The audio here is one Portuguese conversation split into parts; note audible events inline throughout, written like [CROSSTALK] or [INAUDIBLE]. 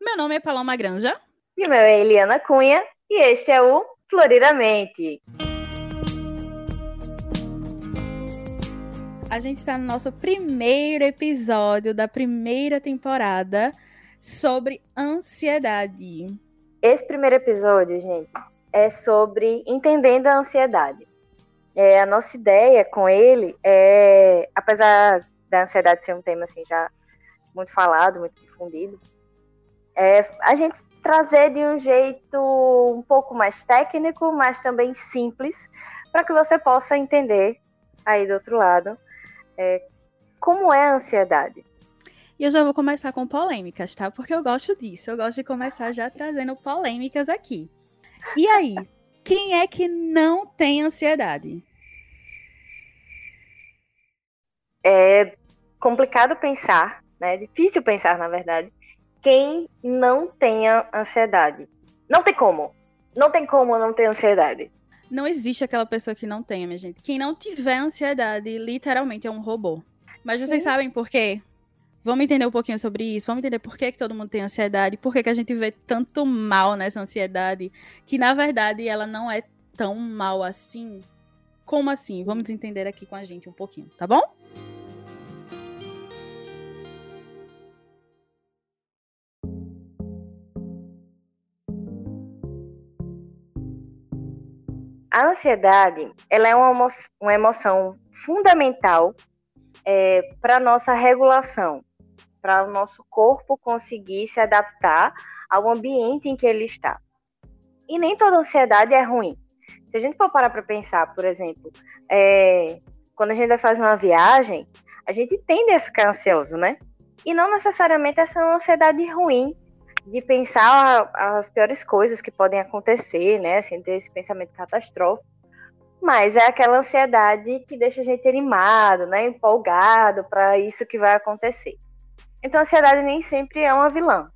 Meu nome é Paloma Granja. E o meu é Eliana Cunha. E este é o Floriramente. A gente está no nosso primeiro episódio da primeira temporada sobre ansiedade. Esse primeiro episódio, gente, é sobre entendendo a ansiedade. É, a nossa ideia com ele é, apesar da ansiedade ser um tema assim já muito falado, muito difundido, é a gente trazer de um jeito um pouco mais técnico, mas também simples, para que você possa entender aí do outro lado é, como é a ansiedade. E eu já vou começar com polêmicas, tá? Porque eu gosto disso. Eu gosto de começar já trazendo polêmicas aqui. E aí, [LAUGHS] quem é que não tem ansiedade? É complicado pensar, né? É difícil pensar, na verdade, quem não tenha ansiedade. Não tem como. Não tem como não ter ansiedade. Não existe aquela pessoa que não tenha, minha gente. Quem não tiver ansiedade, literalmente é um robô. Mas vocês Sim. sabem por quê? Vamos entender um pouquinho sobre isso, vamos entender por que, que todo mundo tem ansiedade, por que, que a gente vê tanto mal nessa ansiedade, que na verdade ela não é tão mal assim. Como assim? Vamos entender aqui com a gente um pouquinho, tá bom? A ansiedade, ela é uma, uma emoção fundamental é, para nossa regulação, para o nosso corpo conseguir se adaptar ao ambiente em que ele está. E nem toda ansiedade é ruim. Se a gente for parar para pensar, por exemplo, é, quando a gente vai fazer uma viagem, a gente tende a ficar ansioso, né? E não necessariamente essa é uma ansiedade ruim de pensar as piores coisas que podem acontecer, né? Assim, ter esse pensamento catastrófico. Mas é aquela ansiedade que deixa a gente animado, né? Empolgado para isso que vai acontecer. Então, a ansiedade nem sempre é uma vilã.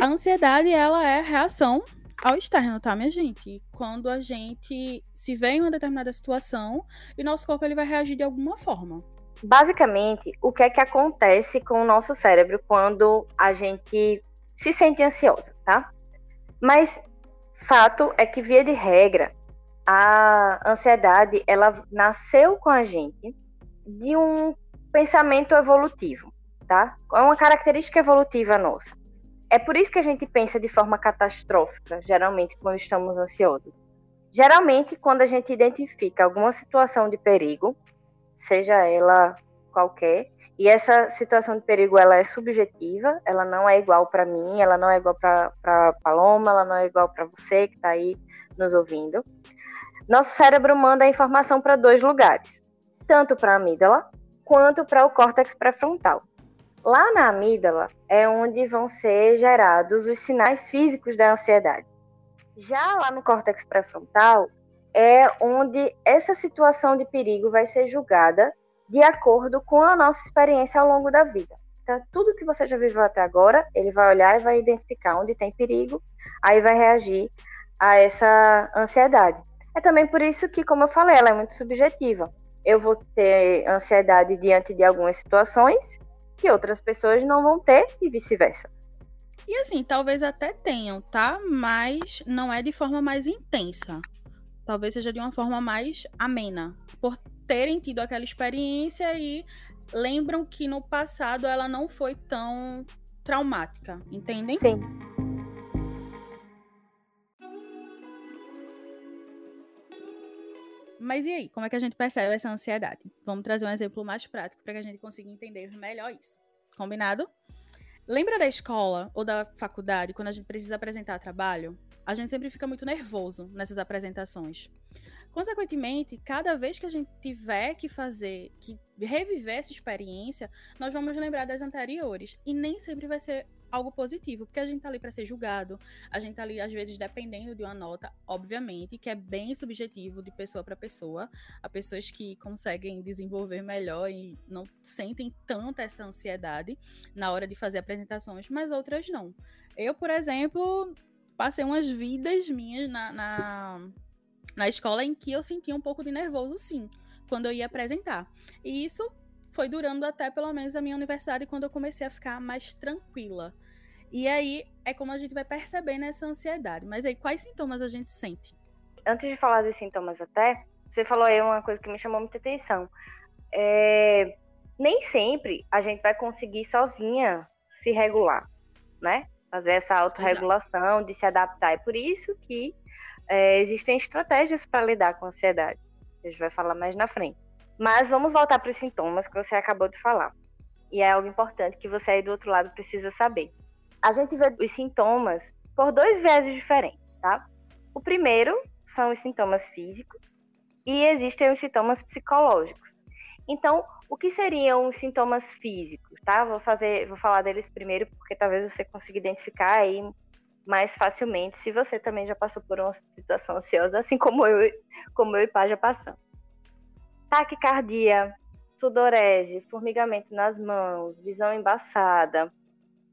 A ansiedade, ela é reação ao externo, tá, minha gente? Quando a gente se vê em uma determinada situação e nosso corpo ele vai reagir de alguma forma. Basicamente, o que é que acontece com o nosso cérebro quando a gente se sente ansiosa, tá? Mas fato é que via de regra, a ansiedade ela nasceu com a gente de um pensamento evolutivo tá? É uma característica evolutiva nossa. É por isso que a gente pensa de forma catastrófica, geralmente, quando estamos ansiosos. Geralmente, quando a gente identifica alguma situação de perigo, seja ela qualquer, e essa situação de perigo ela é subjetiva, ela não é igual para mim, ela não é igual para Paloma, ela não é igual para você que está aí nos ouvindo. Nosso cérebro manda a informação para dois lugares, tanto para a amígdala quanto para o córtex pré-frontal. Lá na amígdala é onde vão ser gerados os sinais físicos da ansiedade. Já lá no córtex pré-frontal é onde essa situação de perigo vai ser julgada de acordo com a nossa experiência ao longo da vida. Então, tudo que você já viveu até agora, ele vai olhar e vai identificar onde tem perigo, aí vai reagir a essa ansiedade. É também por isso que, como eu falei, ela é muito subjetiva. Eu vou ter ansiedade diante de algumas situações que outras pessoas não vão ter e vice-versa. E assim, talvez até tenham, tá? Mas não é de forma mais intensa. Talvez seja de uma forma mais amena. Por terem tido aquela experiência e lembram que no passado ela não foi tão traumática, entendem? Sim. Mas e aí, como é que a gente percebe essa ansiedade? Vamos trazer um exemplo mais prático para que a gente consiga entender melhor isso. Combinado? Lembra da escola ou da faculdade, quando a gente precisa apresentar trabalho? A gente sempre fica muito nervoso nessas apresentações. Consequentemente, cada vez que a gente tiver que fazer, que reviver essa experiência, nós vamos lembrar das anteriores. E nem sempre vai ser algo positivo, porque a gente tá ali para ser julgado, a gente tá ali às vezes dependendo de uma nota, obviamente, que é bem subjetivo de pessoa para pessoa. Há pessoas que conseguem desenvolver melhor e não sentem tanta essa ansiedade na hora de fazer apresentações, mas outras não. Eu, por exemplo, passei umas vidas minhas na, na, na escola em que eu sentia um pouco de nervoso, sim, quando eu ia apresentar. E isso foi durando até pelo menos a minha universidade quando eu comecei a ficar mais tranquila. E aí é como a gente vai perceber nessa ansiedade. Mas aí, quais sintomas a gente sente? Antes de falar dos sintomas até, você falou aí uma coisa que me chamou muita atenção. É, nem sempre a gente vai conseguir sozinha se regular, né? Fazer essa autorregulação, de se adaptar. É por isso que é, existem estratégias para lidar com a ansiedade. A gente vai falar mais na frente. Mas vamos voltar para os sintomas que você acabou de falar. E é algo importante que você aí do outro lado precisa saber. A gente vê os sintomas por dois viéses diferentes, tá? O primeiro são os sintomas físicos e existem os sintomas psicológicos. Então, o que seriam os sintomas físicos, tá? Vou fazer, vou falar deles primeiro porque talvez você consiga identificar aí mais facilmente se você também já passou por uma situação ansiosa, assim como eu, como eu e Pá já passamos. Taquicardia, sudorese, formigamento nas mãos, visão embaçada,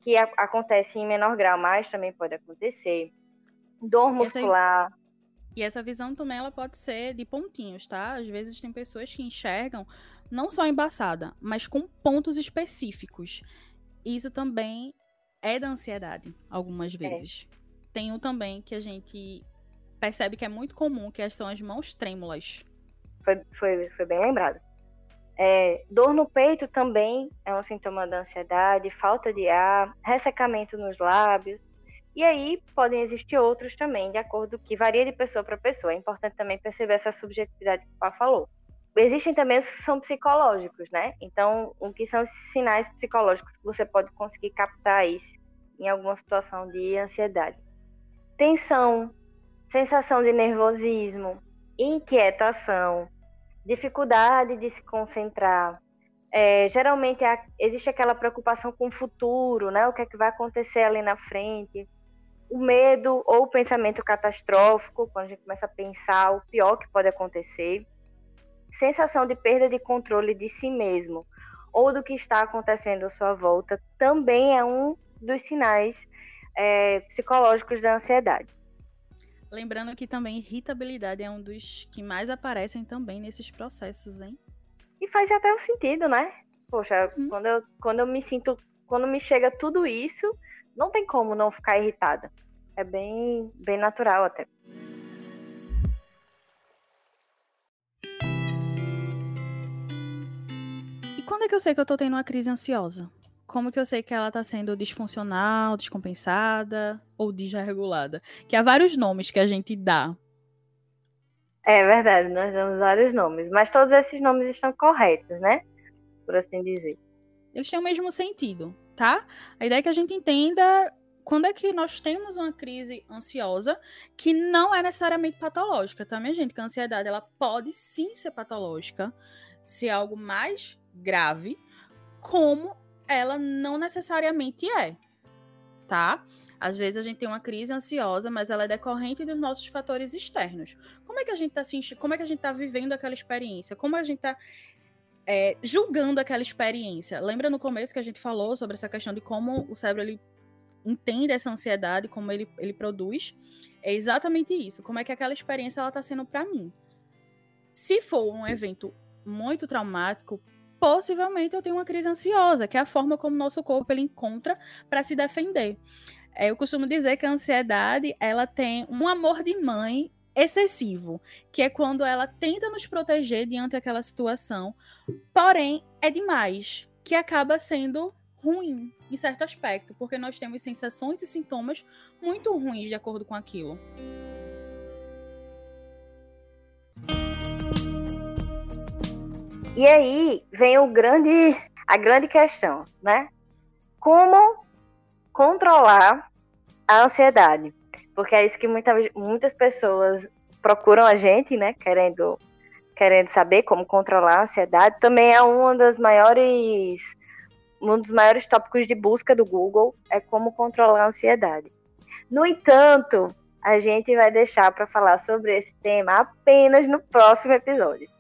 que a, acontece em menor grau, mas também pode acontecer. Dor muscular. Essa, e essa visão também ela pode ser de pontinhos, tá? Às vezes tem pessoas que enxergam não só embaçada, mas com pontos específicos. Isso também é da ansiedade, algumas é. vezes. É. Tem um também que a gente percebe que é muito comum, que são as mãos trêmulas. Foi, foi, foi bem lembrado. É, dor no peito também é um sintoma da ansiedade, falta de ar, ressecamento nos lábios. E aí podem existir outros também, de acordo que varia de pessoa para pessoa. É importante também perceber essa subjetividade que o Pá falou. Existem também os que são psicológicos, né? Então, o que são os sinais psicológicos que você pode conseguir captar isso em alguma situação de ansiedade? Tensão, sensação de nervosismo, inquietação, dificuldade de se concentrar. É, geralmente existe aquela preocupação com o futuro, né? O que é que vai acontecer ali na frente. O medo ou o pensamento catastrófico, quando a gente começa a pensar o pior que pode acontecer sensação de perda de controle de si mesmo ou do que está acontecendo à sua volta também é um dos sinais é, psicológicos da ansiedade. Lembrando que também irritabilidade é um dos que mais aparecem também nesses processos, hein? E faz até um sentido, né? Poxa, hum. quando, eu, quando eu me sinto, quando me chega tudo isso, não tem como não ficar irritada. É bem, bem natural até. Quando é que eu sei que eu tô tendo uma crise ansiosa? Como que eu sei que ela tá sendo disfuncional, descompensada ou desregulada? Que há vários nomes que a gente dá. É verdade, nós damos vários nomes, mas todos esses nomes estão corretos, né? Por assim dizer. Eles têm o mesmo sentido, tá? A ideia é que a gente entenda quando é que nós temos uma crise ansiosa que não é necessariamente patológica, tá, minha gente? Que a ansiedade ela pode sim ser patológica, ser algo mais grave, como ela não necessariamente é, tá? Às vezes a gente tem uma crise ansiosa, mas ela é decorrente dos nossos fatores externos. Como é que a gente está se, como é que a gente tá vivendo aquela experiência? Como a gente está é, julgando aquela experiência? Lembra no começo que a gente falou sobre essa questão de como o cérebro ele entende essa ansiedade, como ele, ele produz? É exatamente isso. Como é que aquela experiência ela está sendo para mim? Se for um evento muito traumático, possivelmente eu tenho uma crise ansiosa, que é a forma como o nosso corpo ele encontra para se defender. É, eu costumo dizer que a ansiedade ela tem um amor de mãe excessivo, que é quando ela tenta nos proteger diante daquela situação, porém é demais, que acaba sendo ruim em certo aspecto, porque nós temos sensações e sintomas muito ruins de acordo com aquilo. E aí vem o grande, a grande questão, né? Como controlar a ansiedade? Porque é isso que muita, muitas pessoas procuram a gente, né? Querendo, querendo saber como controlar a ansiedade. Também é uma das maiores, um dos maiores tópicos de busca do Google é como controlar a ansiedade. No entanto, a gente vai deixar para falar sobre esse tema apenas no próximo episódio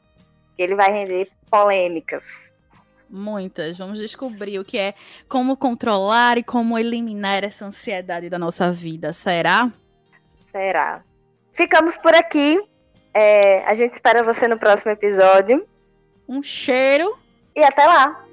que ele vai render polêmicas. Muitas. Vamos descobrir o que é como controlar e como eliminar essa ansiedade da nossa vida. Será? Será. Ficamos por aqui. É, a gente espera você no próximo episódio. Um cheiro. E até lá!